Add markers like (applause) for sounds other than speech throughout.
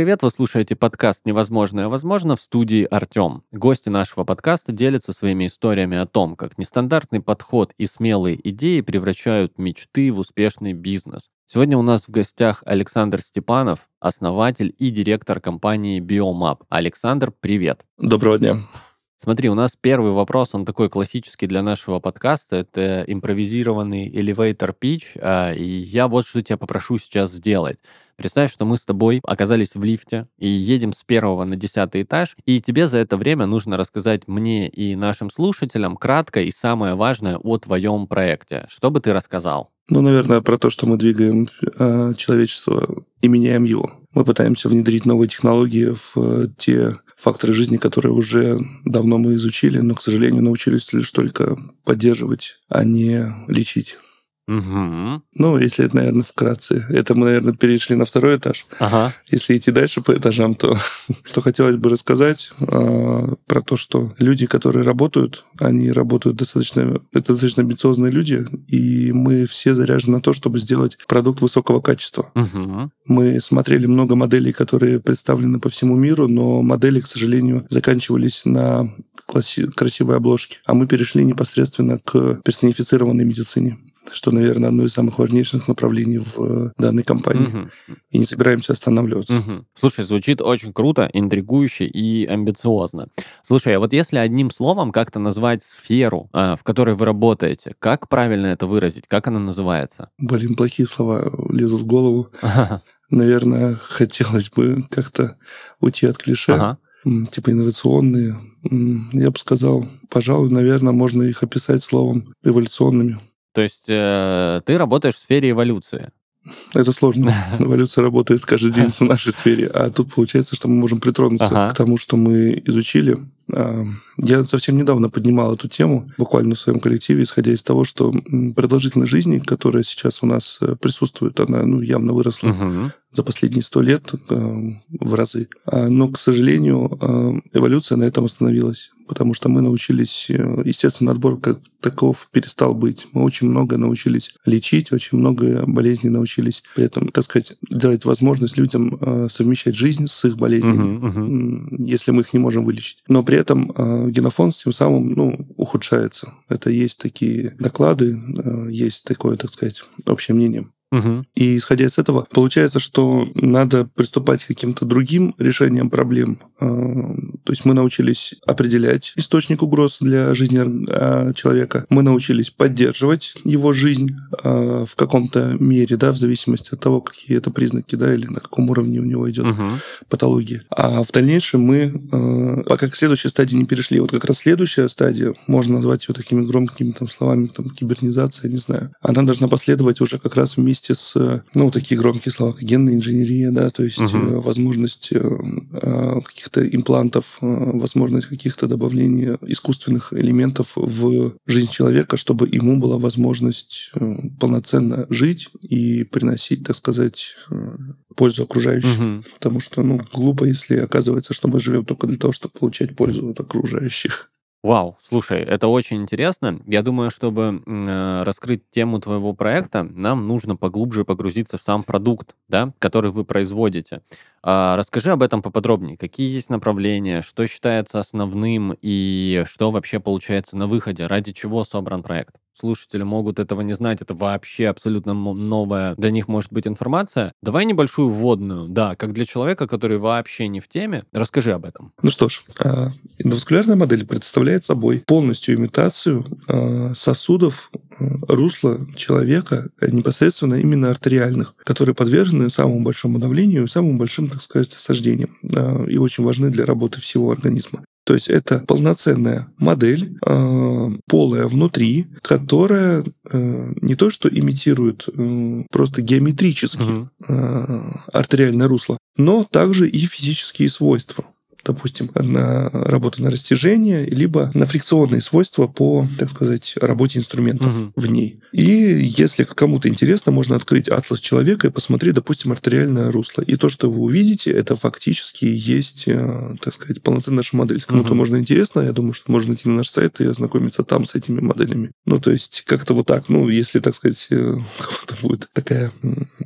привет! Вы слушаете подкаст «Невозможное возможно» в студии Артем. Гости нашего подкаста делятся своими историями о том, как нестандартный подход и смелые идеи превращают мечты в успешный бизнес. Сегодня у нас в гостях Александр Степанов, основатель и директор компании Biomap. Александр, привет! Доброго дня! Смотри, у нас первый вопрос, он такой классический для нашего подкаста. Это импровизированный elevator pitch. а, И я вот что тебя попрошу сейчас сделать. Представь, что мы с тобой оказались в лифте и едем с первого на десятый этаж, и тебе за это время нужно рассказать мне и нашим слушателям кратко и самое важное о твоем проекте. Что бы ты рассказал? Ну, наверное, про то, что мы двигаем э, человечество и меняем его. Мы пытаемся внедрить новые технологии в э, те факторы жизни, которые уже давно мы изучили, но, к сожалению, научились лишь только поддерживать, а не лечить. Угу. Ну, если это, наверное, вкратце. Это мы, наверное, перешли на второй этаж. Ага. Если идти дальше по этажам, то (laughs) что хотелось бы рассказать э, про то, что люди, которые работают, они работают достаточно, это достаточно амбициозные люди, и мы все заряжены на то, чтобы сделать продукт высокого качества. Угу. Мы смотрели много моделей, которые представлены по всему миру, но модели, к сожалению, заканчивались на класси- красивой обложке, а мы перешли непосредственно к персонифицированной медицине что, наверное, одно из самых важнейших направлений в э, данной компании. Мгм. И не собираемся останавливаться. Мгм. Слушай, звучит очень круто, интригующе и амбициозно. Слушай, а вот если одним словом как-то назвать сферу, а, в которой вы работаете, как правильно это выразить? Как она называется? Блин, плохие слова лезут в голову. (laughs) Наверное, хотелось бы как-то уйти от клише. Ага. Типа инновационные. Я бы сказал, пожалуй, наверное, можно их описать словом эволюционными. То есть э, ты работаешь в сфере эволюции. (laughs) Это сложно. (laughs) Эволюция работает каждый день в нашей сфере. А тут получается, что мы можем притронуться Ага. к тому, что мы изучили. Я совсем недавно поднимал эту тему, буквально в своем коллективе, исходя из того, что продолжительность жизни, которая сейчас у нас э, присутствует, она ну, явно выросла Мгм. за последние сто лет в разы. А, Но, к сожалению, эволюция на этом остановилась, потому что мы научились, э, естественно, отбор как таков перестал быть. Мы очень много научились лечить, очень много болезней научились при этом, так сказать, дать возможность людям э, совмещать жизнь с их болезнями, мгм. м, если мы их не можем вылечить. Но при этом э, генофонд тем самым ну, ухудшается. Это есть такие доклады, есть такое, так сказать, общее мнение. Мгм. И исходя из этого, получается, что надо приступать к каким-то другим решениям проблем. А, То есть мы научились определять источник угроз для жизни а, человека. Мы научились поддерживать его жизнь а, в каком-то мере, да, в зависимости от того, какие это признаки, да, или на каком уровне у него идет Мгм. патологии. А в дальнейшем мы э, пока к следующей стадии не перешли. Вот как раз следующая стадия, можно назвать ее такими громкими там, словами, там, кибернизация, не знаю. Она должна последовать уже как раз вместе с, э, ну, такие громкие слова, как генная инженерия, да, то есть э, возможность э, э, каких-то имплантов, возможность каких-то добавлений искусственных элементов в жизнь человека, чтобы ему была возможность полноценно жить и приносить, так сказать, пользу окружающим. Мгм. Потому что, ну, глупо, если оказывается, что мы живем только для того, чтобы получать пользу от окружающих. Вау, слушай, это очень интересно. Я думаю, чтобы э, раскрыть тему твоего проекта, нам нужно поглубже погрузиться в сам продукт, да, который вы производите. А, расскажи об этом поподробнее. Какие есть направления, что считается основным и что вообще получается на выходе, ради чего собран проект? Слушатели могут этого не знать, это вообще абсолютно новая для них может быть информация. Давай небольшую вводную, да, как для человека, который вообще не в теме. Расскажи об этом. Ну что ж, а, эндоваскулярная модель представляет собой полностью имитацию а, сосудов а, русла человека, непосредственно именно артериальных, которые подвержены самому большому давлению самым большим, так сказать, осаждениям а, и очень важны для работы всего организма. То есть это полноценная модель, э, полая внутри, которая э, не то что имитирует э, просто геометрически э, артериальное русло, но также и физические свойства. допустим, на работу на растяжение, либо на фрикционные свойства по, так сказать, работе инструментов угу. в ней. И если кому-то интересно, можно открыть атлас человека и посмотреть, допустим, артериальное русло. И то, что вы увидите, это фактически есть, э, так сказать, полноценная наша модель. Кому-то угу. можно интересно, я думаю, что можно идти на наш сайт и ознакомиться там с этими моделями. Ну, то есть как-то вот так. Ну, если, так сказать, э, (laughs) кому-то будет такая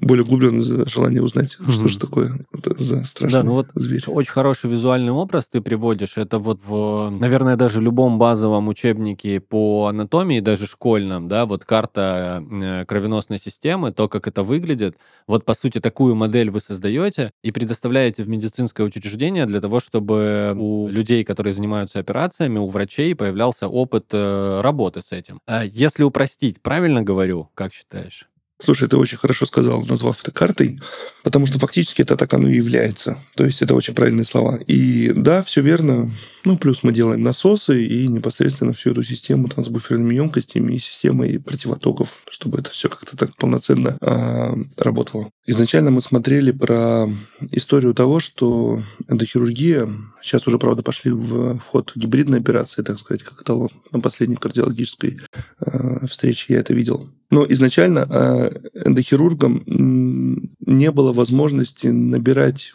более углубленное желание узнать, угу. что же такое это за страшный да, ну вот зверь. Очень хороший визуальный образ ты приводишь. Это вот в, наверное, даже любом базовом учебнике по анатомии, даже школьном, да, вот карта э, кровеносной системы, то, как это выглядит. Вот, по сути, такую модель вы создаете и предоставляете в медицинское учреждение для того, чтобы у людей, которые занимаются операциями, у врачей появлялся опыт э, работы с этим. А если упростить, правильно говорю, как считаешь? Слушай, ты очень хорошо сказал, назвав это картой, потому что фактически это так оно и является. То есть это очень правильные слова. И да, все верно. Ну, плюс мы делаем насосы и непосредственно всю эту систему там, с буферными емкостями и системой противотоков, чтобы это все как-то так полноценно а, работало. Изначально мы смотрели про историю того, что эндохирургия, сейчас уже, правда, пошли в ход гибридной операции, так сказать, как эталон. На последней кардиологической э, встрече я это видел. Но изначально э, эндохирургам не было возможности набирать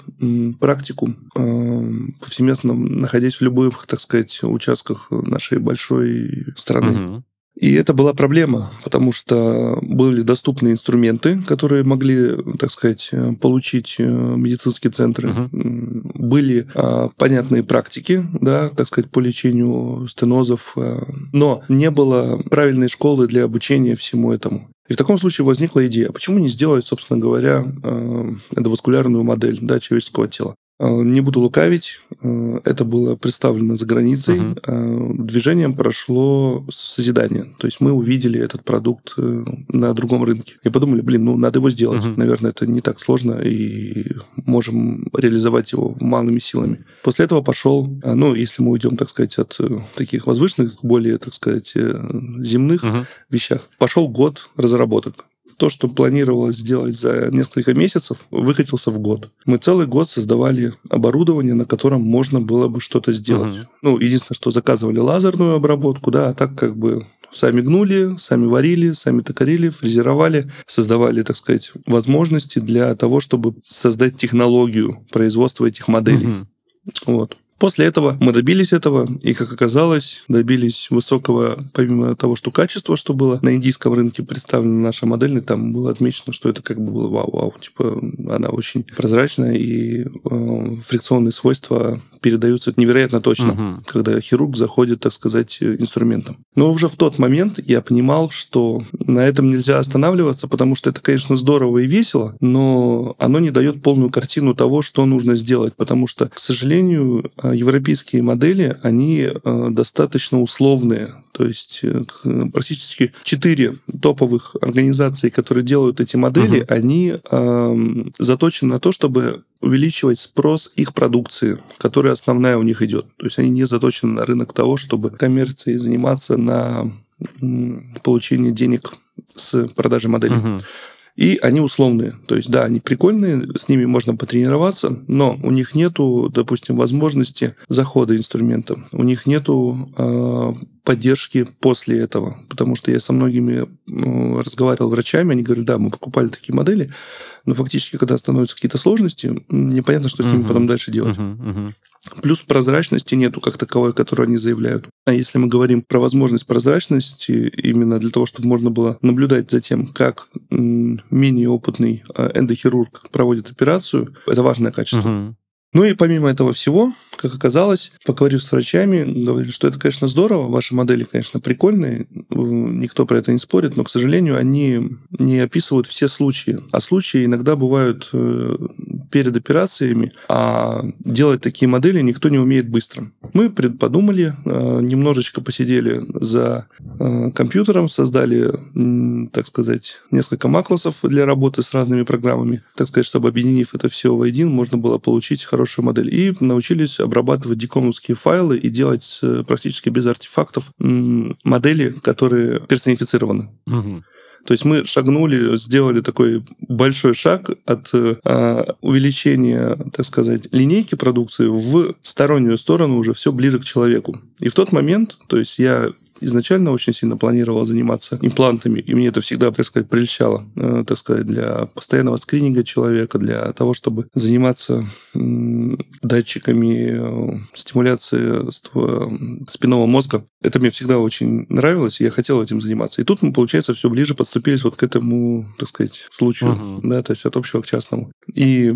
практику э, повсеместно, находясь в любых, так сказать, участках нашей большой страны. Угу. И это была проблема, потому что были доступны инструменты, которые могли, так сказать, получить э, медицинские центры. Угу. Были а, понятные практики, да, так сказать, по лечению стенозов, а, но не было правильной школы для обучения всему этому. И в таком случае возникла идея, почему не сделать, собственно говоря, э, эндоваскулярную модель да, человеческого тела. Э, не буду лукавить, э, это было представлено за границей. Uh-huh. Движением прошло созидание. То есть мы увидели этот продукт на другом рынке. И подумали, блин, ну надо его сделать. Uh-huh. Наверное, это не так сложно, и можем реализовать его малыми силами. После этого пошел, ну, если мы уйдем, так сказать, от таких возвышенных, более, так сказать, земных uh-huh. вещах, пошел год разработок то, что планировалось сделать за несколько месяцев, выкатился в год. Мы целый год создавали оборудование, на котором можно было бы что-то сделать. Угу. Ну, единственное, что заказывали лазерную обработку, да, а так как бы сами гнули, сами варили, сами токарили, фрезеровали, создавали, так сказать, возможности для того, чтобы создать технологию производства этих моделей. Угу. Вот. После этого мы добились этого, и, как оказалось, добились высокого, помимо того, что качество, что было на индийском рынке представлена наша модель, там было отмечено, что это как бы было вау-вау. Типа она очень прозрачная, и э, фрикционные свойства передаются невероятно точно, угу. когда хирург заходит, так сказать, инструментом. Но уже в тот момент я понимал, что на этом нельзя останавливаться, потому что это, конечно, здорово и весело, но оно не дает полную картину того, что нужно сделать, потому что, к сожалению, э, европейские модели, они э, достаточно условные. То есть э, практически четыре топовых организации, которые делают эти модели, uh-huh. они э, заточены на то, чтобы увеличивать спрос их продукции, которая основная у них идет. То есть они не заточены на рынок того, чтобы коммерцией заниматься на получение денег с продажи моделей. Uh-huh. И они условные. То есть, да, они прикольные, с ними можно потренироваться, но у них нету, допустим, возможности захода инструмента. У них нету э, поддержки после этого. Потому что я со многими э, разговаривал врачами, они говорят, да, мы покупали такие модели, но фактически, когда становятся какие-то сложности, непонятно, что с ними uh-huh. потом дальше делать. Uh-huh. Uh-huh. Плюс прозрачности нету как таковой, которую они заявляют. А если мы говорим про возможность прозрачности, именно для того, чтобы можно было наблюдать за тем, как менее опытный а, эндохирург проводит операцию, это важное качество. Угу. Ну и помимо этого всего, как оказалось, поговорив с врачами, говорили, что это, конечно, здорово, ваши модели, конечно, прикольные, никто про это не спорит, но, к сожалению, они не описывают все случаи. А случаи иногда бывают э, перед операциями, а делать такие модели никто не умеет быстро. Мы подумали, э, немножечко посидели за э, компьютером, создали, так сказать, несколько маклосов для работы с разными программами, так сказать, чтобы объединив это все в один, можно было получить хорошую модель. И научились обрабатывать дикомовские файлы и делать практически без артефактов модели, которые персонифицированы. Угу. То есть мы шагнули, сделали такой большой шаг от э, увеличения, так сказать, линейки продукции в стороннюю сторону уже все ближе к человеку. И в тот момент, то есть я изначально очень сильно планировал заниматься имплантами, и мне это всегда, так сказать, прельщало, э, так сказать, для постоянного скрининга человека, для того, чтобы заниматься датчиками э, стимуляции спинного мозга. Это мне всегда очень нравилось, и я хотел этим заниматься. И тут мы, получается, все ближе подступились вот к этому, так сказать, случаю, uh-huh. да, то есть от общего к частному. И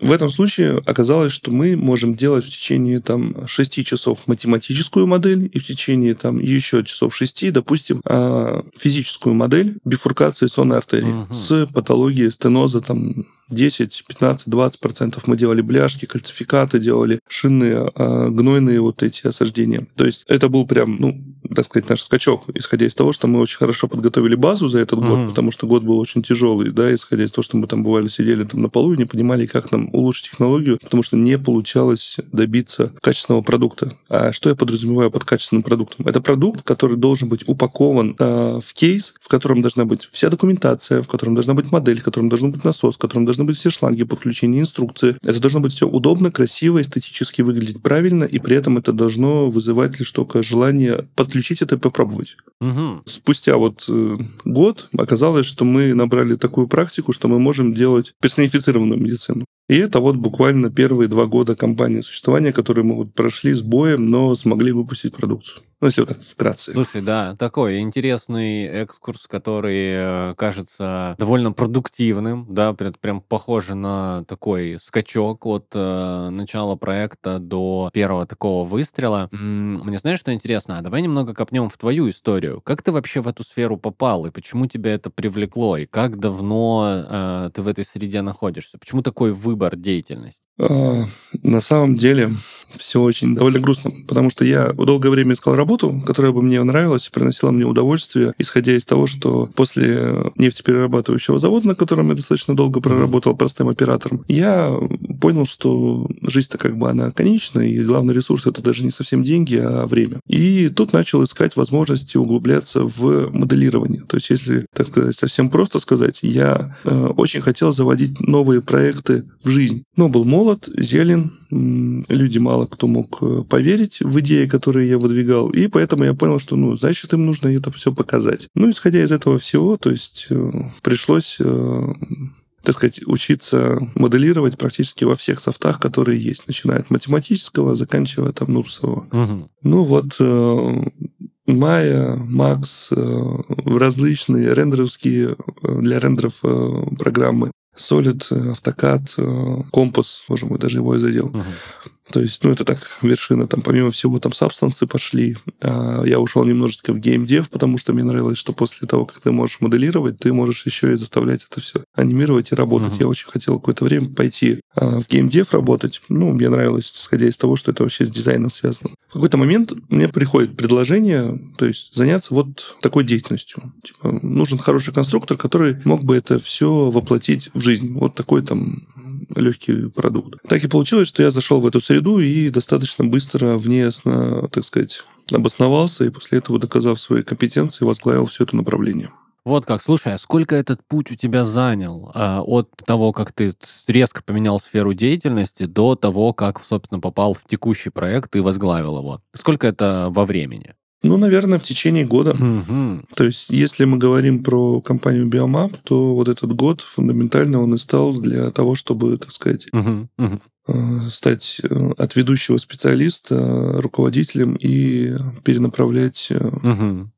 в этом случае оказалось, что мы можем делать в течение там 6 часов математическую модель и в течение там еще часов 6, допустим, а, физическую модель бифуркации сонной артерии угу. с патологией стеноза там 10, 15, 20 процентов мы делали бляшки, кальцификаты, делали шинные, а, гнойные вот эти осаждения. То есть это был прям, ну, так сказать, наш скачок, исходя из того, что мы очень хорошо подготовили базу за этот mm-hmm. год, потому что год был очень тяжелый, да, исходя из того, что мы там бывали сидели там на полу и не понимали, как нам улучшить технологию, потому что не получалось добиться качественного продукта. А что я подразумеваю под качественным продуктом? Это продукт, который должен быть упакован э, в кейс, в котором должна быть вся документация, в котором должна быть модель, в котором должен быть насос, в котором должны быть все шланги подключения, инструкции. Это должно быть все удобно, красиво, эстетически выглядеть правильно, и при этом это должно вызывать лишь только желание подключить это и попробовать. Угу. Спустя вот э, год оказалось, что мы набрали такую практику, что мы можем делать персонифицированную медицину. И это вот буквально первые два года компании существования, которые мы вот прошли с боем, но смогли выпустить продукцию. Ну, если вот так вкратце. Слушай, да, такой интересный экскурс, который э, кажется довольно продуктивным, да, прям, похоже на такой скачок от э, начала проекта до первого такого выстрела. Мне знаешь, что интересно? А давай немного копнем в твою историю. Как ты вообще в эту сферу попал, и почему тебя это привлекло, и как давно э, ты в этой среде находишься? Почему такой выбор деятельности? А, на самом деле все очень довольно грустно, потому что я долгое время искал работу, которая бы мне нравилась и приносила мне удовольствие, исходя из того, что после нефтеперерабатывающего завода, на котором я достаточно долго проработал простым оператором, я понял, что жизнь-то как бы она конечна, и главный ресурс это даже не совсем деньги, а время. И тут начал искать возможности углубляться в моделирование. То есть, если, так сказать, совсем просто сказать, я э, очень хотел заводить новые проекты в жизнь. Но был молод, молод, зелен, люди мало кто мог э, поверить в идеи, которые я выдвигал, и поэтому я понял, что, ну, значит, им нужно это все показать. Ну, исходя из этого всего, то есть э, пришлось э, так сказать, учиться моделировать практически во всех софтах, которые есть, начиная от математического, заканчивая там Нурсового. Угу. Ну вот Майя, Макс, различные рендеровские для рендеров программы. Solid, AutoCAD, Компас, боже мой, даже его и задел. Uh-huh. То есть, ну, это так, вершина. Там, помимо всего, там сабстансы пошли. А я ушел немножечко в геймдев, потому что мне нравилось, что после того, как ты можешь моделировать, ты можешь еще и заставлять это все анимировать и работать. Uh-huh. Я очень хотел какое-то время пойти а, в геймдев работать. Ну, мне нравилось, исходя из того, что это вообще с дизайном связано. В какой-то момент мне приходит предложение, то есть заняться вот такой деятельностью. Типа, нужен хороший конструктор, который мог бы это все воплотить в жизнь. Вот такой там легкий продукт. Так и получилось, что я зашел в эту среду и достаточно быстро внесно, так сказать, обосновался и после этого, доказав свои компетенции, возглавил все это направление. Вот как, слушай, а сколько этот путь у тебя занял а, от того, как ты резко поменял сферу деятельности, до того, как, собственно, попал в текущий проект и возглавил его? Сколько это во времени? Ну, наверное, в течение года. Угу. То есть, если мы говорим про компанию Biomap, то вот этот год фундаментально он и стал для того, чтобы, так сказать, угу. Угу стать э, от ведущего специалиста руководителем и перенаправлять угу.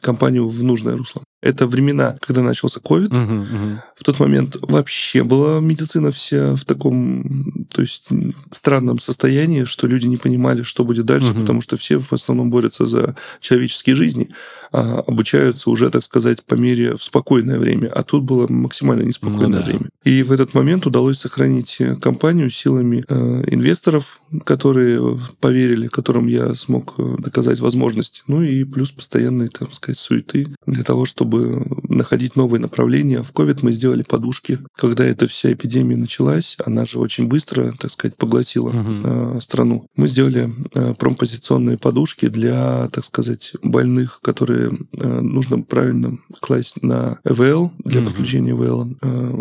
компанию в нужное русло. Это времена, когда начался COVID. Угу, угу. В тот момент вообще была медицина вся в таком, то есть странном состоянии, что люди не понимали, что будет дальше, угу. потому что все в основном борются за человеческие жизни, а обучаются уже, так сказать, по мере в спокойное время. А тут было максимально неспокойное ну, да. время. И в этот момент удалось сохранить компанию силами э, инвесторов, которые поверили, которым я смог э, доказать возможности. Ну и плюс постоянные, так сказать, суеты для того, чтобы находить новые направления. В COVID мы сделали подушки. Когда эта вся эпидемия началась, она же очень быстро, так сказать, поглотила uh-huh. страну. Мы сделали промпозиционные подушки для, так сказать, больных, которые нужно правильно класть на ЭВЛ для uh-huh. подключения ЭВЛ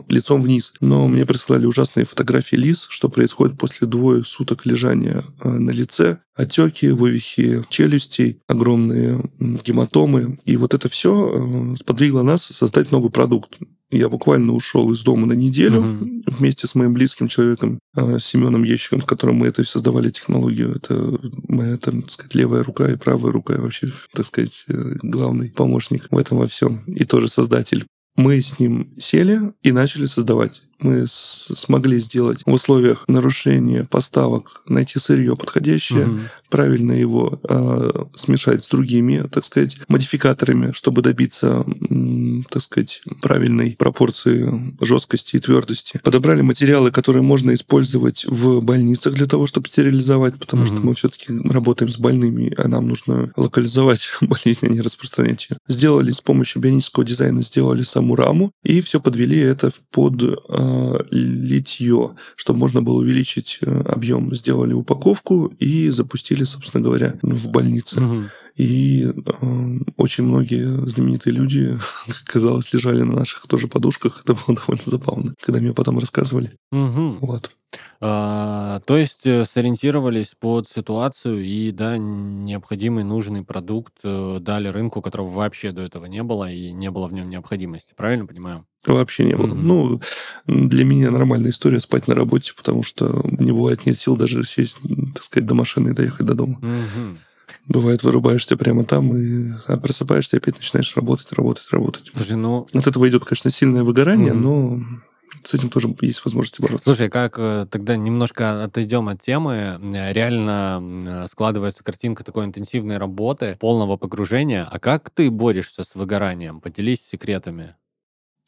лицом вниз. Но мне прислали ужасные фотографии лиц, что происходит после двое суток лежания на лице отеки, вывихи челюстей, огромные гематомы. И вот это все э, сподвигло нас создать новый продукт. Я буквально ушел из дома на неделю угу. вместе с моим близким человеком, э, Семеном Ещиком, с которым мы это создавали технологию. Это моя, так сказать, левая рука и правая рука, вообще, так сказать, э, главный помощник в этом во всем. И тоже создатель. Мы с ним сели и начали создавать мы смогли сделать в условиях нарушения поставок, найти сырье подходящее, угу. правильно его э, смешать с другими, так сказать, модификаторами, чтобы добиться, так сказать, правильной пропорции жесткости и твердости. Подобрали материалы, которые можно использовать в больницах для того, чтобы стерилизовать, потому угу. что мы все-таки работаем с больными, а нам нужно локализовать (laughs) болезнь, а не распространять ее. Сделали с помощью бионического дизайна, сделали саму раму и все подвели это под э, литье, чтобы можно было увеличить э, объем. Сделали упаковку и запустили, собственно говоря, в больнице. Угу. И э, очень многие знаменитые люди, как (laughs) казалось, лежали на наших тоже подушках. Это было (laughs) довольно забавно, когда мне потом рассказывали. Угу. Вот. А, то есть э, сориентировались под ситуацию и, да, необходимый, нужный продукт э, дали рынку, которого вообще до этого не было и не было в нем необходимости. Правильно понимаю? Вообще не было. Mm-hmm. Ну, для меня нормальная история спать на работе, потому что не бывает нет сил даже сесть, так сказать, до машины и доехать до дома. Mm-hmm. Бывает, вырубаешься прямо там и а просыпаешься и опять начинаешь работать, работать, работать. Слушай, ну... От этого идет, конечно, сильное выгорание, mm-hmm. но с этим тоже есть возможность бороться. Слушай, как э, тогда немножко отойдем от темы. Реально складывается картинка такой интенсивной работы, полного погружения. А как ты борешься с выгоранием? Поделись секретами.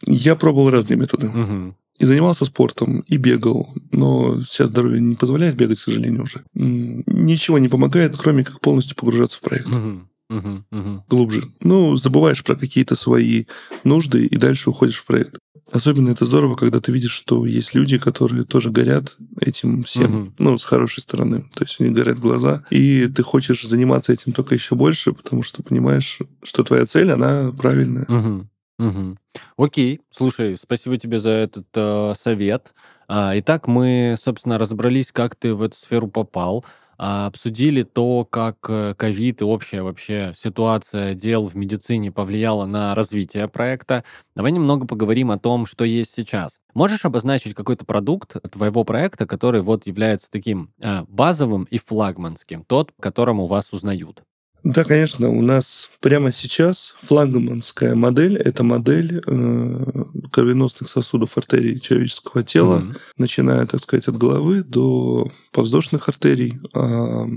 Я пробовал разные методы. Угу. И занимался спортом, и бегал. Но сейчас здоровье не позволяет бегать, к сожалению, уже. Ничего не помогает, кроме как полностью погружаться в проект. Угу. Угу, угу. Глубже. Ну, забываешь про какие-то свои нужды и дальше уходишь в проект. Особенно это здорово, когда ты видишь, что есть люди, которые тоже горят этим всем, угу. ну, с хорошей стороны. То есть у них горят глаза, и ты хочешь заниматься этим только еще больше, потому что понимаешь, что твоя цель, она правильная. Угу. Угу. Окей, слушай, спасибо тебе за этот э, совет. А, итак, мы, собственно, разобрались, как ты в эту сферу попал, а, обсудили то, как э, ковид и общая вообще ситуация дел в медицине повлияла на развитие проекта. Давай немного поговорим о том, что есть сейчас. Можешь обозначить какой-то продукт твоего проекта, который вот является таким э, базовым и флагманским, тот, которому вас узнают? Да, конечно, у нас прямо сейчас флагманская модель – это модель э, кровеносных сосудов артерий человеческого тела, mm-hmm. начиная, так сказать, от головы до подвздошных артерий. Э,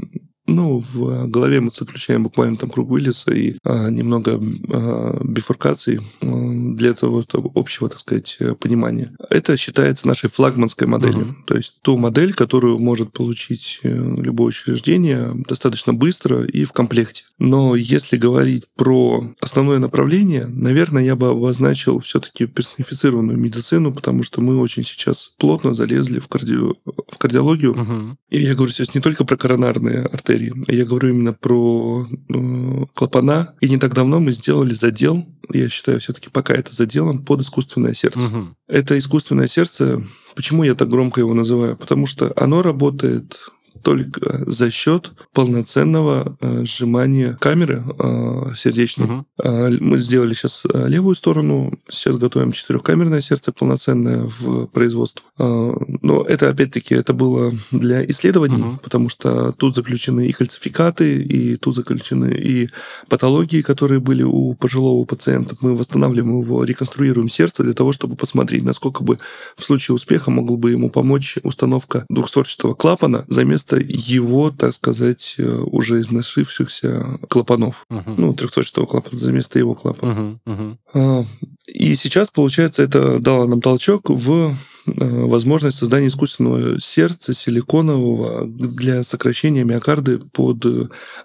ну, в голове мы заключаем буквально там круг Уиллиса и а, немного а, бифуркаций а, для этого общего, так сказать, понимания. Это считается нашей флагманской моделью. Uh-huh. То есть ту модель, которую может получить э, любое учреждение достаточно быстро и в комплекте. Но если говорить про основное направление, наверное, я бы обозначил все-таки персонифицированную медицину, потому что мы очень сейчас плотно залезли в, карди... в кардиологию. Uh-huh. И я говорю сейчас не только про коронарные артерии, артерии. Я говорю именно про э, клапана. И не так давно мы сделали задел, я считаю, все-таки пока это заделом, под искусственное сердце. Угу. Это искусственное сердце, почему я так громко его называю? Потому что оно работает только за счет полноценного э, сжимания камеры э, сердечной. Угу. Э, мы сделали сейчас э, левую сторону, сейчас готовим четырехкамерное сердце полноценное в производство. Э, но это опять-таки это было для исследований, угу. потому что тут заключены и кальцификаты, и тут заключены и патологии, которые были у пожилого пациента. Мы восстанавливаем его, реконструируем сердце для того, чтобы посмотреть, насколько бы в случае успеха могла бы ему помочь установка двухстворчатого клапана за место место его, так сказать, э, уже изношившихся клапанов. Uh-huh. Ну, трехточного клапана за место его клапана. Uh-huh. Uh-huh. И сейчас, получается, это дало нам толчок в возможность создания искусственного сердца силиконового для сокращения миокарды под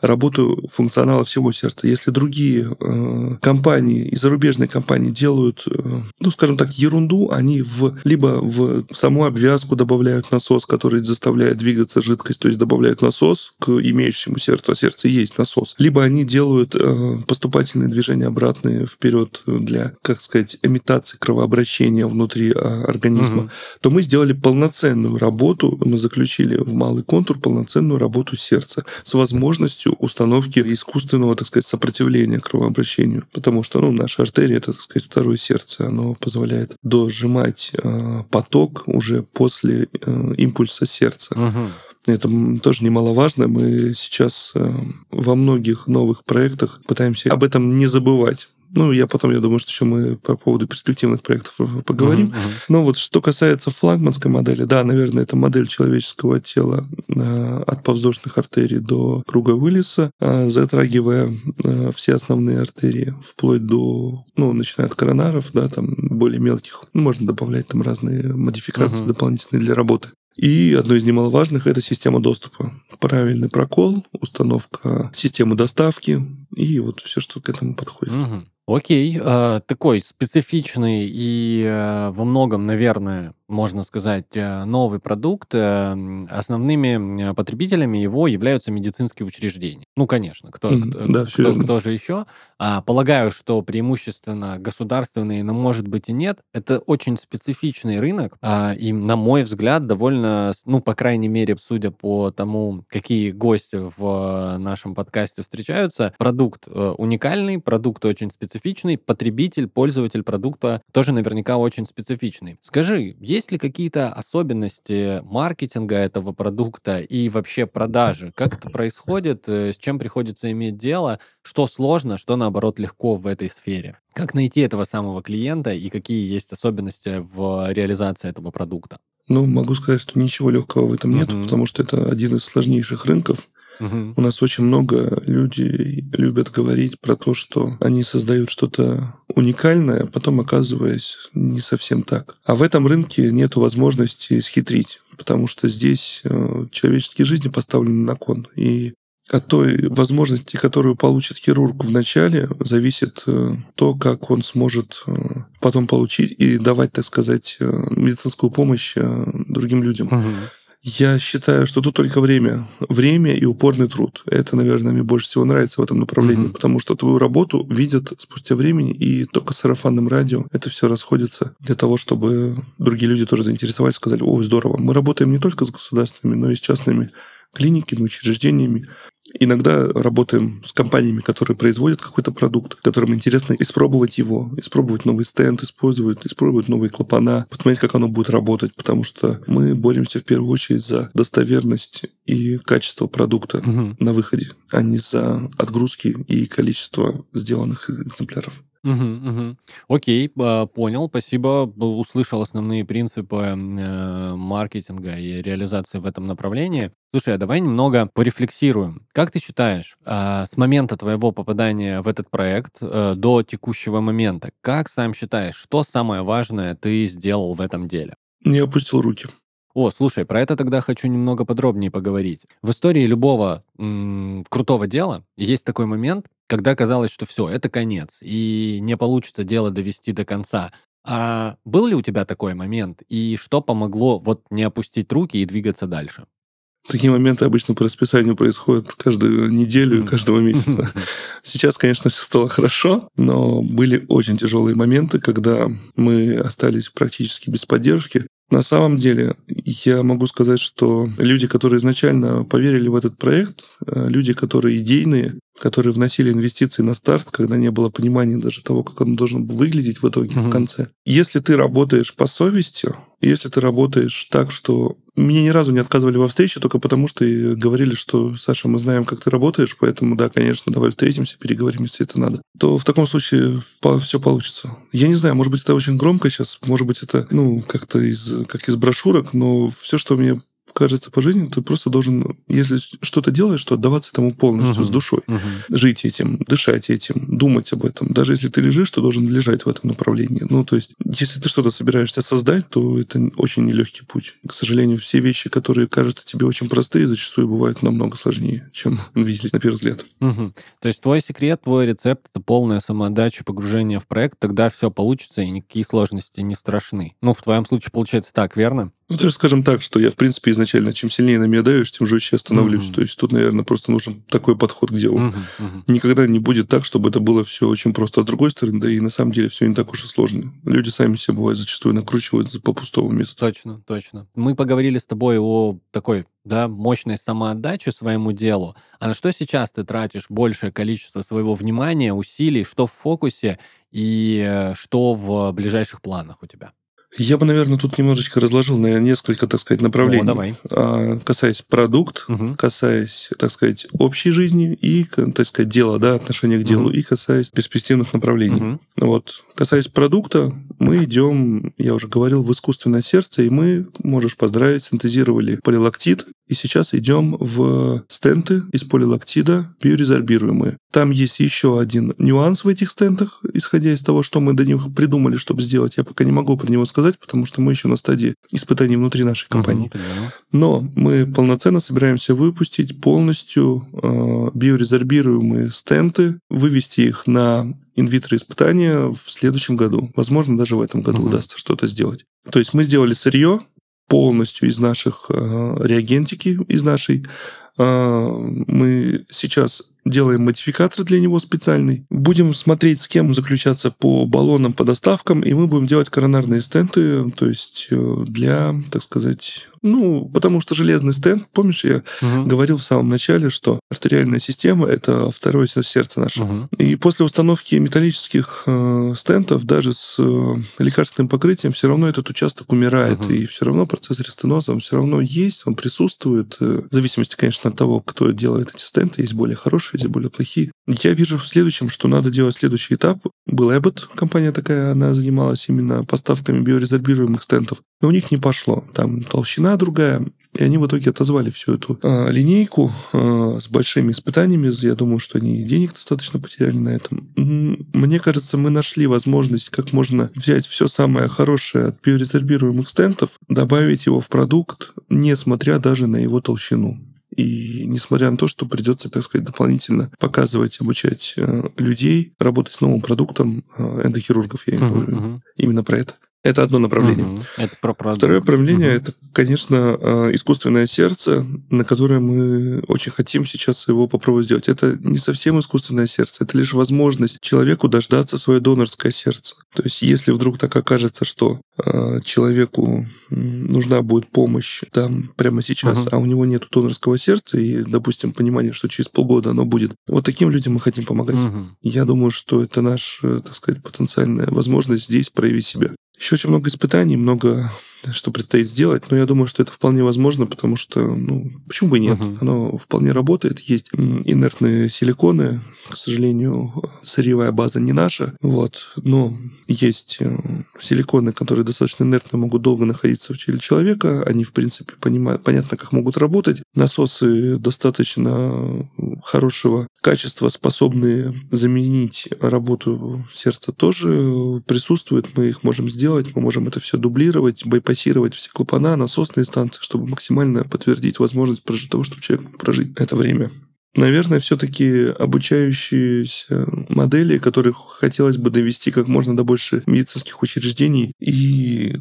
работу функционала всего сердца. Если другие компании и зарубежные компании делают, ну, скажем так, ерунду, они в, либо в саму обвязку добавляют насос, который заставляет двигаться жидкость, то есть добавляют насос к имеющему сердцу, а сердце есть насос, либо они делают поступательные движения обратные вперед для, как сказать, имитации кровообращения внутри организма. То мы сделали полноценную работу, мы заключили в малый контур полноценную работу сердца с возможностью установки искусственного, так сказать, сопротивления кровообращению. Потому что, ну, наша артерия, это, так сказать, второе сердце, оно позволяет дожимать э, поток уже после э, импульса сердца. Угу. Это тоже немаловажно. Мы сейчас э, во многих новых проектах пытаемся об этом не забывать. Ну, я потом, я думаю, что еще мы по поводу перспективных проектов поговорим. Uh-huh, uh-huh. Но вот что касается флагманской модели, да, наверное, это модель человеческого тела э, от подвздошных артерий до круга Уиллиса, э, затрагивая э, все основные артерии, вплоть до, ну, начиная от коронаров, да, там более мелких. Можно добавлять там разные модификации uh-huh. дополнительные для работы. И одно из немаловажных – это система доступа. Правильный прокол, установка системы доставки и вот все, что к этому подходит. Угу. Окей, э, такой специфичный и э, во многом, наверное, можно сказать, э, новый продукт. Э, основными потребителями его являются медицинские учреждения. Ну, конечно, кто, mm, кто, да, кто, кто же еще? А, полагаю, что преимущественно государственные, но может быть и нет. Это очень специфичный рынок, а, и, на мой взгляд, довольно, ну, по крайней мере, судя по тому, какие гости в нашем подкасте встречаются, продукт уникальный, продукт очень специфичный, потребитель, пользователь продукта тоже наверняка очень специфичный. Скажи, есть ли какие-то особенности маркетинга этого продукта и вообще продажи? Как это происходит? Э, с чем приходится иметь дело? Что сложно, что наоборот легко в этой сфере? Как найти этого самого клиента и какие есть особенности в реализации этого продукта? Ну, могу сказать, что ничего легкого в этом нет, uh-huh. потому что это один из сложнейших рынков. Угу. У нас очень много людей любят говорить про то, что они создают что-то уникальное, потом оказываясь не совсем так. А в этом рынке нет возможности схитрить, потому что здесь э, человеческие жизни поставлены на кон. И от той возможности, которую получит хирург в начале, зависит э, то, как он сможет э, потом получить и давать, так сказать, медицинскую помощь другим людям. Угу. Я считаю, что тут только время. Время и упорный труд. Это, наверное, мне больше всего нравится в этом направлении, mm-hmm. потому что твою работу видят спустя времени, и только сарафанным радио это все расходится для того, чтобы другие люди тоже заинтересовались, сказали, о, здорово, мы работаем не только с государственными, но и с частными клиниками, учреждениями. Иногда работаем с компаниями, которые производят какой-то продукт, которым интересно испробовать его, испробовать новый стенд, использовать, испробовать новые клапана, посмотреть, как оно будет работать, потому что мы боремся в первую очередь за достоверность и качество продукта угу. на выходе, а не за отгрузки и количество сделанных экземпляров. Угу, угу. Окей, а, понял, спасибо. Услышал основные принципы э, маркетинга и реализации в этом направлении. Слушай, а давай немного порефлексируем. Как ты считаешь, а, с момента твоего попадания в этот проект э, до текущего момента, как сам считаешь, что самое важное ты сделал в этом деле? Не опустил руки. О, слушай, про это тогда хочу немного подробнее поговорить. В истории любого м- крутого дела есть такой момент, когда казалось, что все, это конец, и не получится дело довести до конца. А был ли у тебя такой момент, и что помогло вот не опустить руки и двигаться дальше? Такие моменты обычно по расписанию происходят каждую неделю, каждого месяца. (laughs) Сейчас, конечно, все стало хорошо, но были очень тяжелые моменты, когда мы остались практически без поддержки. На самом деле, я могу сказать, что люди, которые изначально поверили в этот проект, э, люди, которые идейные, которые вносили инвестиции на старт, когда не было понимания даже того, как он должен выглядеть в итоге, угу. в конце. Если ты работаешь по совести, если ты работаешь так, что мне ни разу не отказывали во встрече, только потому что говорили, что, Саша, мы знаем, как ты работаешь, поэтому, да, конечно, давай встретимся, переговорим, если это надо, то в таком случае все получится. Я не знаю, может быть, это очень громко сейчас, может быть, это, ну, как-то из, как из брошюрок, но все, что мне кажется, по жизни ты просто должен, если что-то делаешь, то отдаваться этому полностью, Мгм. с душой. Мгм. Жить этим, дышать этим, думать об этом. Даже если ты лежишь, ты должен лежать в этом направлении. Ну, то есть, если ты что-то собираешься создать, то это очень нелегкий путь. К сожалению, все вещи, которые кажутся тебе очень простые, зачастую бывают намного сложнее, чем (laughs) видеть на первый взгляд. Мгм. То есть твой секрет, твой рецепт это полная самоотдача, погружение в проект, тогда все получится и никакие сложности не страшны. Ну, в твоем случае получается так, верно? Ну, даже скажем так, что я, в принципе, изначально, чем сильнее на меня давишь, тем жестче я становлюсь. Мгм. То есть тут, наверное, просто нужен такой подход к делу. Мгм, мгм. Никогда не будет так, чтобы это было все очень просто. А с другой стороны, да и на самом деле все не так уж и сложно. Люди сами себя бывают зачастую накручивают по пустому месту. Точно, точно. Мы поговорили с тобой о такой, да, мощной самоотдаче своему делу. А на что сейчас ты тратишь большее количество своего внимания, усилий, что в фокусе и э, что в ближайших планах у тебя? Я бы, наверное, тут немножечко разложил на несколько, так сказать, направлений. О, давай. А, Касаясь продукт, Мгм. касаясь, так сказать, общей жизни и, так сказать, дела, да, отношения к делу, Мгм. и касаясь перспективных направлений. Мгм. Вот. Касаясь продукта, мы идем, я уже говорил, в искусственное сердце, и мы, можешь поздравить, синтезировали полилактид, и сейчас идем в стенты из полилактида биорезорбируемые. Там есть еще один нюанс в этих стентах, исходя из того, что мы до них придумали, чтобы сделать. Я пока не могу про него сказать, потому что мы еще на стадии испытаний внутри нашей компании. Но мы полноценно собираемся выпустить полностью э, биорезорбируемые стенты, вывести их на инвитро испытания в следующем году. Возможно, даже в этом году Мгм. удастся что-то сделать. То есть мы сделали сырье полностью из наших э, реагентики, из нашей. Э, мы сейчас делаем модификатор для него специальный. Будем смотреть, с кем заключаться по баллонам, по доставкам, и мы будем делать коронарные стенты, то есть э, для, так сказать, ну, потому что железный стенд, помнишь, я Мгм. говорил в самом начале, что артериальная система — это второе сердце наше. Мгм. И после установки металлических э, стентов, даже с э, лекарственным покрытием, все равно этот участок умирает. Мгм. И все равно процесс рестеноза, он все равно есть, он присутствует. э, В зависимости, конечно, от того, кто делает эти стенты. Есть более хорошие, есть более плохие. Я вижу в следующем, что надо делать следующий этап. Был Abbott, компания такая, она занималась именно поставками биорезорбируемых стентов. Но у них не пошло. Там толщина другая. И они в итоге отозвали всю эту а, линейку а, с большими испытаниями. Я думаю, что они денег достаточно потеряли на этом. Мне кажется, мы нашли возможность, как можно взять все самое хорошее от биорезорбируемых стентов, добавить его в продукт, несмотря даже на его толщину. И несмотря на то, что придется, так сказать, дополнительно показывать, обучать э, людей работать с новым продуктом э, эндохирургов, я Мгм, виду. мгм. именно про это. Это одно направление. Мгм. Это про продукт. Второе направление Мгм. это, конечно, э, искусственное сердце, на которое мы очень хотим сейчас его попробовать сделать. Это не совсем искусственное сердце, это лишь возможность человеку дождаться свое донорское сердце. То есть, если вдруг так окажется, что э, человеку нужна будет помощь там прямо сейчас, Мгм. а у него нет донорского сердца и, допустим, понимание, что через полгода оно будет, вот таким людям мы хотим помогать. Мгм. Я думаю, что это наша, так сказать, потенциальная возможность здесь проявить себя. Еще очень много испытаний, много что предстоит сделать, но я думаю, что это вполне возможно, потому что, ну, почему бы и нет? Мгм. Оно вполне работает. Есть инертные силиконы, к сожалению, сырьевая база не наша, вот, но есть э, силиконы, которые достаточно инертно могут долго находиться в теле человека, они, в принципе, понимают, понятно, как могут работать. Насосы достаточно хорошего качества, способные заменить работу сердца, тоже присутствуют. Мы их можем сделать, мы можем это все дублировать, байпассировать все клапана, насосные станции, чтобы максимально подтвердить возможность того, чтобы человек прожить это время. Наверное, все-таки обучающиеся модели, которых хотелось бы довести как можно до больше медицинских учреждений и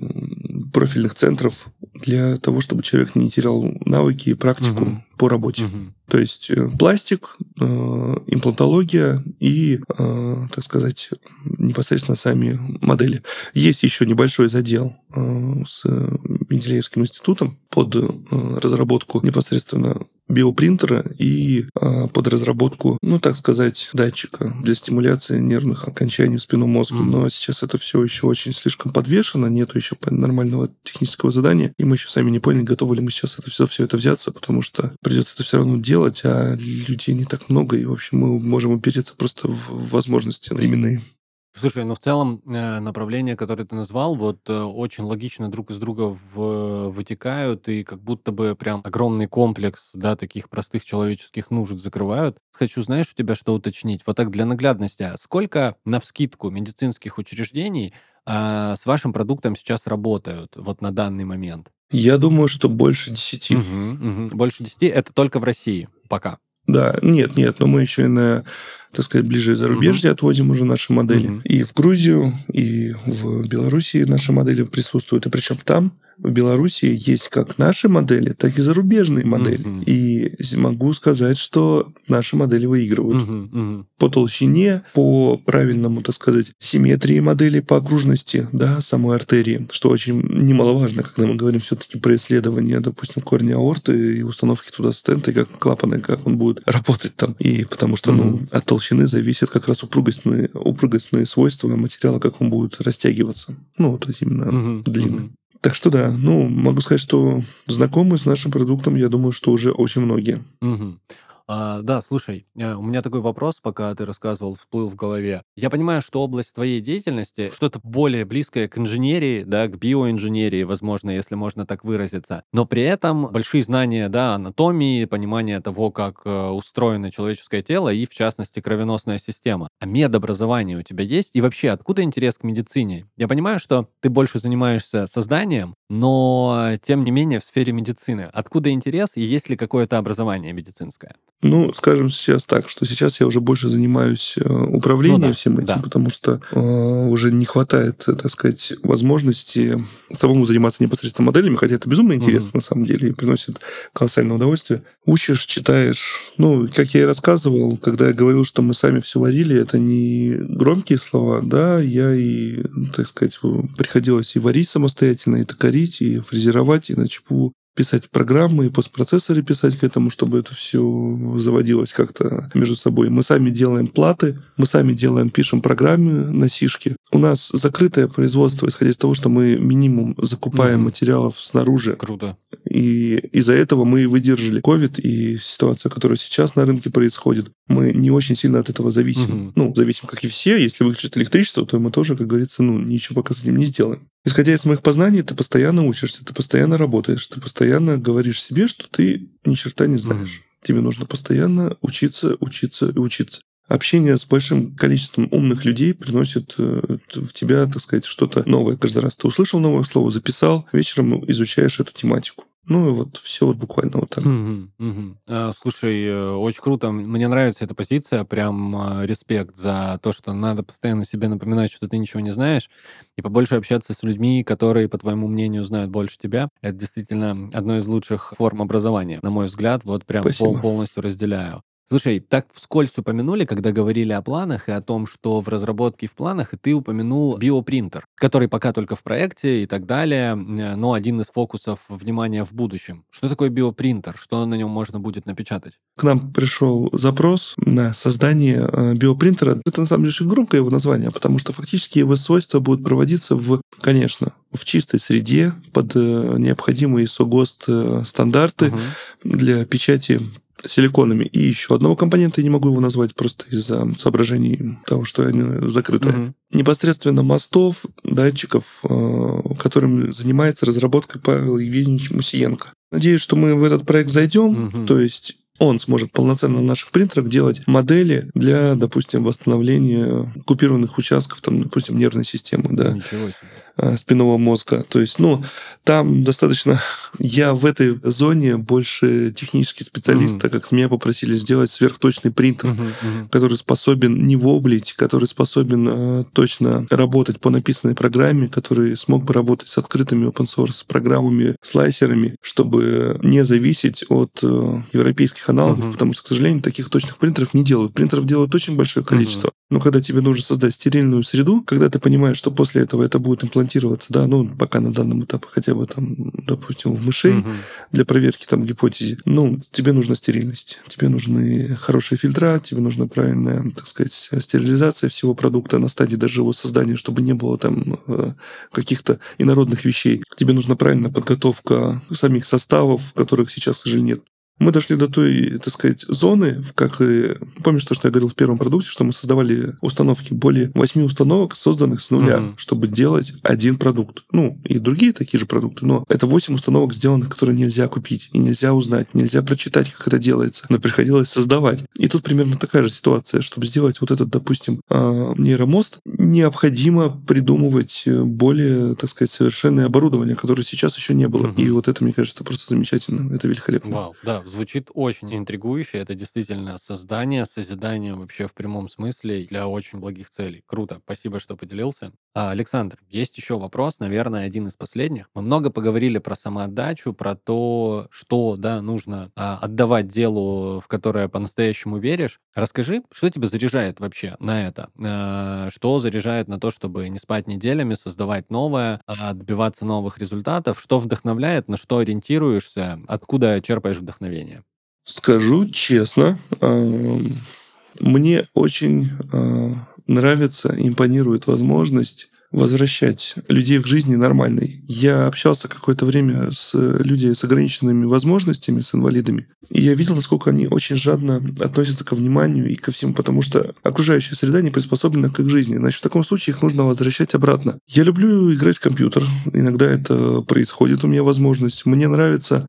профильных центров для того, чтобы человек не терял навыки и практику Мгм. по работе. Мгм. То есть э, пластик, имплантология и, э, так сказать, непосредственно сами модели. Есть еще небольшой задел э, с Менделеевским институтом под э, разработку непосредственно биопринтера и э, под разработку, ну, так сказать, датчика для стимуляции нервных окончаний в спину мозга. Мгм. Но сейчас это все еще очень слишком подвешено, нету еще нормального технического задания, и мы еще сами не поняли, готовы ли мы сейчас это все, все это взяться, потому что придется это все равно делать, а людей не так много, и, в общем, мы можем опереться просто в возможности временные. Слушай, ну в целом э, направления, которые ты назвал, вот э, очень логично друг из друга в- вытекают и как будто бы прям огромный комплекс, да, таких простых человеческих нужд закрывают. Хочу, знаешь, у тебя что уточнить? Вот так для наглядности. а Сколько навскидку медицинских учреждений а, с вашим продуктом сейчас работают вот на данный момент? Я думаю, что больше десяти. Мгм, мгм. Больше десяти. Это только в России пока. Да, нет, нет, но мы еще и на, так сказать, ближе зарубежье отводим уже наши модели. Мгм. И в Грузию, и в Белоруссии наши модели присутствуют. И причем там, в Белоруссии, есть как наши модели, так и зарубежные модели. Мгм. И могу сказать, что наши модели выигрывают. Мгм, мгм. По толщине, по правильному, так сказать, симметрии модели, по окружности, да, самой артерии, что очень немаловажно, когда мы говорим все-таки про исследование, допустим, корня аорты и установки туда стента, и как клапаны, как он будет работать там. И потому что, ну, Мгм. от толщины зависит как раз упругостные, упругостные свойства материала, как он будет растягиваться. Ну, вот эти именно Мгм, длинные. мгм. Так что да, ну, могу сказать, что знакомы с нашим продуктом, я думаю, что уже очень многие. Мгм. А, да, слушай, э, у меня такой вопрос, пока ты рассказывал, всплыл в голове. Я понимаю, что область твоей деятельности что-то более близкое к инженерии, да, к биоинженерии, возможно, если можно так выразиться. Но при этом большие знания, да, анатомии, понимание того, как э, устроено человеческое тело и, в частности, кровеносная система. А медобразование у тебя есть? И вообще, откуда интерес к медицине? Я понимаю, что ты больше занимаешься созданием, но, э, тем не менее, в сфере медицины. Откуда интерес и есть ли какое-то образование медицинское? Ну, скажем сейчас так, что сейчас я уже больше занимаюсь э, управлением Ну да, всем этим, да. потому что э, уже не хватает, э, так сказать, возможности самому заниматься непосредственно моделями, хотя это безумно интересно Мгм. на самом деле и приносит колоссальное удовольствие. Учишь, читаешь. Ну, как я и рассказывал, когда я говорил, что мы сами все варили, это не громкие слова, да, я и, так сказать, приходилось и варить самостоятельно, и токарить, и фрезеровать, и на ЧПУ писать программы и постпроцессоры писать к этому, чтобы это все заводилось как-то между собой. Мы сами делаем платы, мы сами делаем, пишем программы на сишки. У нас закрытое производство, исходя из того, что мы минимум закупаем Мгм. материалов снаружи. Круто. И из-за этого мы выдержали COVID и ситуация, которая сейчас на рынке происходит. Мы не очень сильно от этого зависим. Мгм. Ну, зависим, как и все. Если выключат электричество, то мы тоже, как говорится, ну, ничего пока с этим не сделаем. Исходя из моих познаний, ты постоянно учишься, ты постоянно работаешь, ты постоянно говоришь себе, что ты ни черта не знаешь. Тебе нужно постоянно учиться, учиться и учиться. Общение с большим количеством умных людей приносит э, в тебя, так сказать, что-то новое. Каждый раз ты услышал новое слово, записал, вечером изучаешь эту тематику. Ну и вот все вот буквально вот так. Мгм. А, Слушай, э, очень круто. Мне нравится эта позиция. Прям а, респект за то, что надо постоянно себе напоминать, что ты ничего не знаешь, и побольше общаться с людьми, которые, по твоему мнению, знают больше тебя. Это действительно одно из лучших форм образования, на мой взгляд. Вот прям пол- полностью разделяю. Слушай, так вскользь упомянули, когда говорили о планах и о том, что в разработке и в планах, и ты упомянул биопринтер, который пока только в проекте и так далее, э, но один из фокусов внимания в будущем. Что такое биопринтер? Что на нем можно будет напечатать? К нам пришел запрос на создание э, биопринтера. Это на самом деле очень громкое его название, потому что фактически его свойства будут проводиться в, конечно, в чистой среде под э, необходимые СОГОСТ стандарты Мгм. для печати силиконами. И еще одного компонента я не могу его назвать просто из-за соображений того, что они закрыты. Мгм. Непосредственно мостов, датчиков, э, которым занимается разработкой Павел Евгеньевич Мусиенко. Надеюсь, что мы в этот проект зайдем, Мгм. то есть он сможет полноценно на наших принтерах делать модели для, допустим, восстановления купированных участков, там, допустим, нервной системы, да, Ничего себе. Э, спинного мозга. То есть, ну, там достаточно... Я в этой зоне больше технический специалист, так как меня попросили сделать сверхточный принтер, который способен не воблить, который способен э, точно работать по написанной программе, который смог бы работать с открытыми open source программами, слайсерами, чтобы не зависеть от э, европейских аналогов, потому что, к сожалению, таких точных принтеров не делают. Принтеров делают очень большое количество. Но когда тебе нужно создать стерильную среду, когда ты понимаешь, что после этого это будет имплантироваться, да, ну, пока на данном этапе хотя бы там, допустим, в мышей, Мгм. для проверки там гипотезы. Ну, тебе нужна стерильность, тебе нужны хорошие фильтра, тебе нужна правильная, так сказать, стерилизация всего продукта на стадии даже его создания, чтобы не было там э, каких-то инородных вещей. Тебе нужна правильная подготовка самих составов, которых сейчас, к сожалению, нет. Мы дошли до той, так сказать, зоны, как и... Помнишь то, что я говорил в первом продукте, что мы создавали установки, более восьми установок, созданных с нуля, угу. чтобы делать один продукт. Ну, и другие такие же продукты, но это восемь установок сделанных, которые нельзя купить, и нельзя узнать, нельзя прочитать, как это делается, но приходилось создавать. И тут примерно такая же ситуация. Чтобы сделать вот этот, допустим, а, нейромост, необходимо придумывать более, так сказать, совершенное оборудование, которое сейчас еще не было. Угу. И вот это, мне кажется, просто замечательно. Это великолепно. Вау, да, звучит очень интригующе. Это действительно создание, созидание вообще в прямом смысле для очень благих целей. Круто. Спасибо, что поделился. А, Александр, есть еще вопрос, наверное, один из последних. Мы много поговорили про самоотдачу, про то, что да, нужно а, отдавать делу, в которое по-настоящему веришь. Расскажи, что тебя заряжает вообще на это? А, что заряжает на то, чтобы не спать неделями, создавать новое, а, добиваться новых результатов? Что вдохновляет, на что ориентируешься, откуда черпаешь вдохновение? Скажу честно, мне очень нравится, импонирует возможность возвращать людей в жизни нормальной. Я общался какое-то время с людьми с ограниченными возможностями, с инвалидами, и я видел, насколько они очень жадно относятся ко вниманию и ко всему, потому что окружающая среда не приспособлена к их жизни. Значит, в таком случае их нужно возвращать обратно. Я люблю играть в компьютер. Иногда это происходит у меня возможность. Мне нравится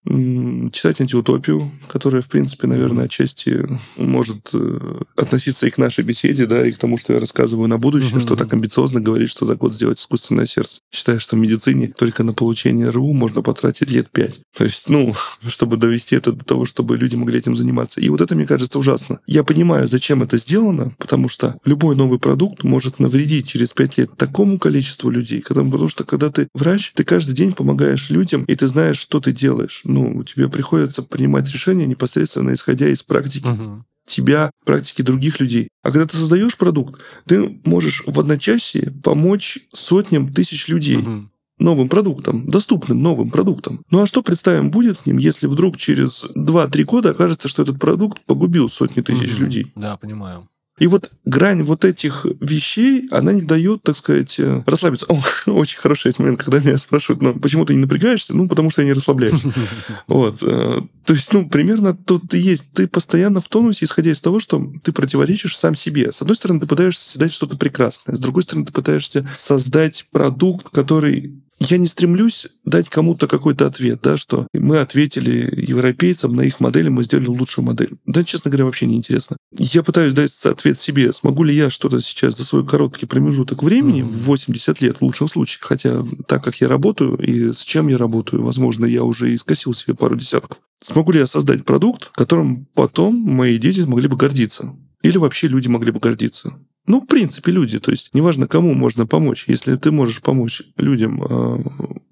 читать антиутопию, которая, в принципе, наверное, отчасти может э, относиться и к нашей беседе, да, и к тому, что я рассказываю на будущее, что так амбициозно говорить, что за год сделать искусственное сердце. Считаю, что в медицине только на получение РУ можно потратить лет пять. То есть, ну, (laughs) чтобы довести это до того, чтобы люди могли этим заниматься. И вот это, мне кажется, ужасно. Я понимаю, зачем это сделано, потому что любой новый продукт может навредить через пять лет такому количеству людей, потому что когда ты врач, ты каждый день помогаешь людям, и ты знаешь, что ты делаешь. Ну, тебе приходится принимать решения непосредственно исходя из практики. Uh-huh тебя, практики других людей. А когда ты создаешь продукт, ты можешь в одночасье помочь сотням тысяч людей. Угу новым продуктом, доступным новым продуктом. Ну а что, представим, будет с ним, если вдруг через 2-3 года окажется, что этот продукт погубил сотни тысяч угу. людей? Да, понимаю. И вот грань вот этих вещей, она не дает, так сказать, э, расслабиться. О, (laughs) очень хороший момент, когда меня спрашивают, ну, почему ты не напрягаешься? Ну, потому что я не расслабляюсь. (laughs) Вот. Э, то есть, ну, примерно тут и есть. Ты постоянно в тонусе, исходя из того, что ты противоречишь сам себе. С одной стороны, ты пытаешься создать что-то прекрасное. С другой стороны, ты пытаешься создать продукт, который я не стремлюсь дать кому-то какой-то ответ, да, что мы ответили европейцам на их модели, мы сделали лучшую модель. Да, честно говоря, вообще не интересно. Я пытаюсь дать ответ себе, смогу ли я что-то сейчас за свой короткий промежуток времени, в 80 лет в лучшем случае, хотя так как я работаю и с чем я работаю, возможно, я уже и скосил себе пару десятков. Смогу ли я создать продукт, которым потом мои дети могли бы гордиться? Или вообще люди могли бы гордиться? Ну, в принципе, люди. То есть, неважно, кому можно помочь. Если ты можешь помочь людям э,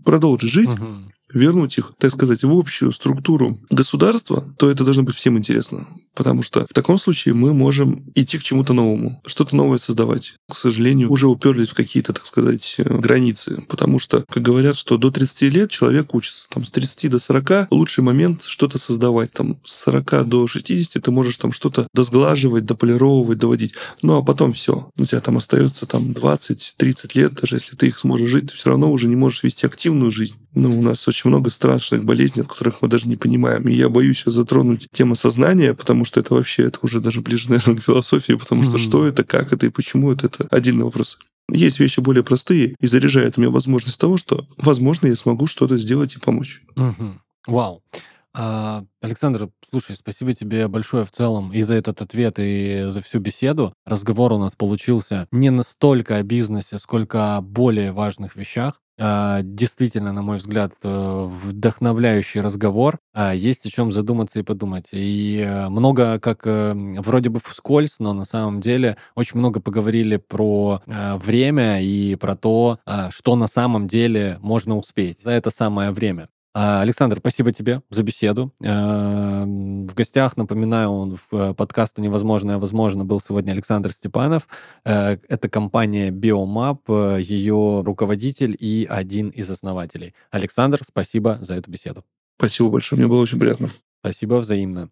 продолжить жить, угу. Вернуть их, так сказать, в общую структуру государства, то это должно быть всем интересно. Потому что в таком случае мы можем идти к чему-то новому, что-то новое создавать. К сожалению, уже уперлись в какие-то, так сказать, э, границы. Потому что, как говорят, что до 30 лет человек учится. Там, с 30 до 40 лучший момент что-то создавать. Там, с 40 до 60 ты можешь там что-то досглаживать, дополировывать, доводить. Ну, а потом все. У тебя там остается там 20-30 лет, даже если ты их сможешь жить, ты все равно уже не можешь вести активную жизнь. Ну, у нас очень много страшных болезней, от которых мы даже не понимаем. И я боюсь сейчас затронуть тему сознания, потому что это вообще, это уже даже ближе, (laughs) наверное, к философии, потому что mm-hmm. что это, как это и почему это, это отдельный вопрос. Есть вещи более простые и заряжает меня возможность того, что, возможно, я смогу что-то сделать и помочь. Угу. Вау. А, Александр, слушай, спасибо тебе большое в целом и за этот ответ, и за всю беседу. Разговор у нас получился не настолько о бизнесе, сколько о более важных вещах. А, действительно, на мой взгляд, э, вдохновляющий разговор. А, есть о чем задуматься и подумать. И э, много, как э, вроде бы вскользь, но на самом деле очень много поговорили про время и про то, что на самом деле можно успеть за это самое время. А, Александр, спасибо тебе за беседу. Эм, в гостях, напоминаю, в э, подкаста «Невозможное возможно» был сегодня Александр Степанов. Э, это компания Biomap, э, ее руководитель и один из основателей. Александр, спасибо за эту беседу. Спасибо большое, мне было очень приятно. Спасибо взаимно.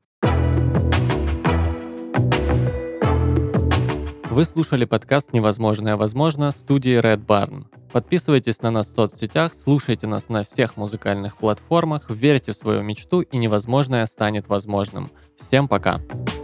Вы слушали подкаст «Невозможное возможно» студии Red Barn. Подписывайтесь на нас в соцсетях, слушайте нас на всех музыкальных платформах, верьте в свою мечту и невозможное станет возможным. Всем пока! Пока.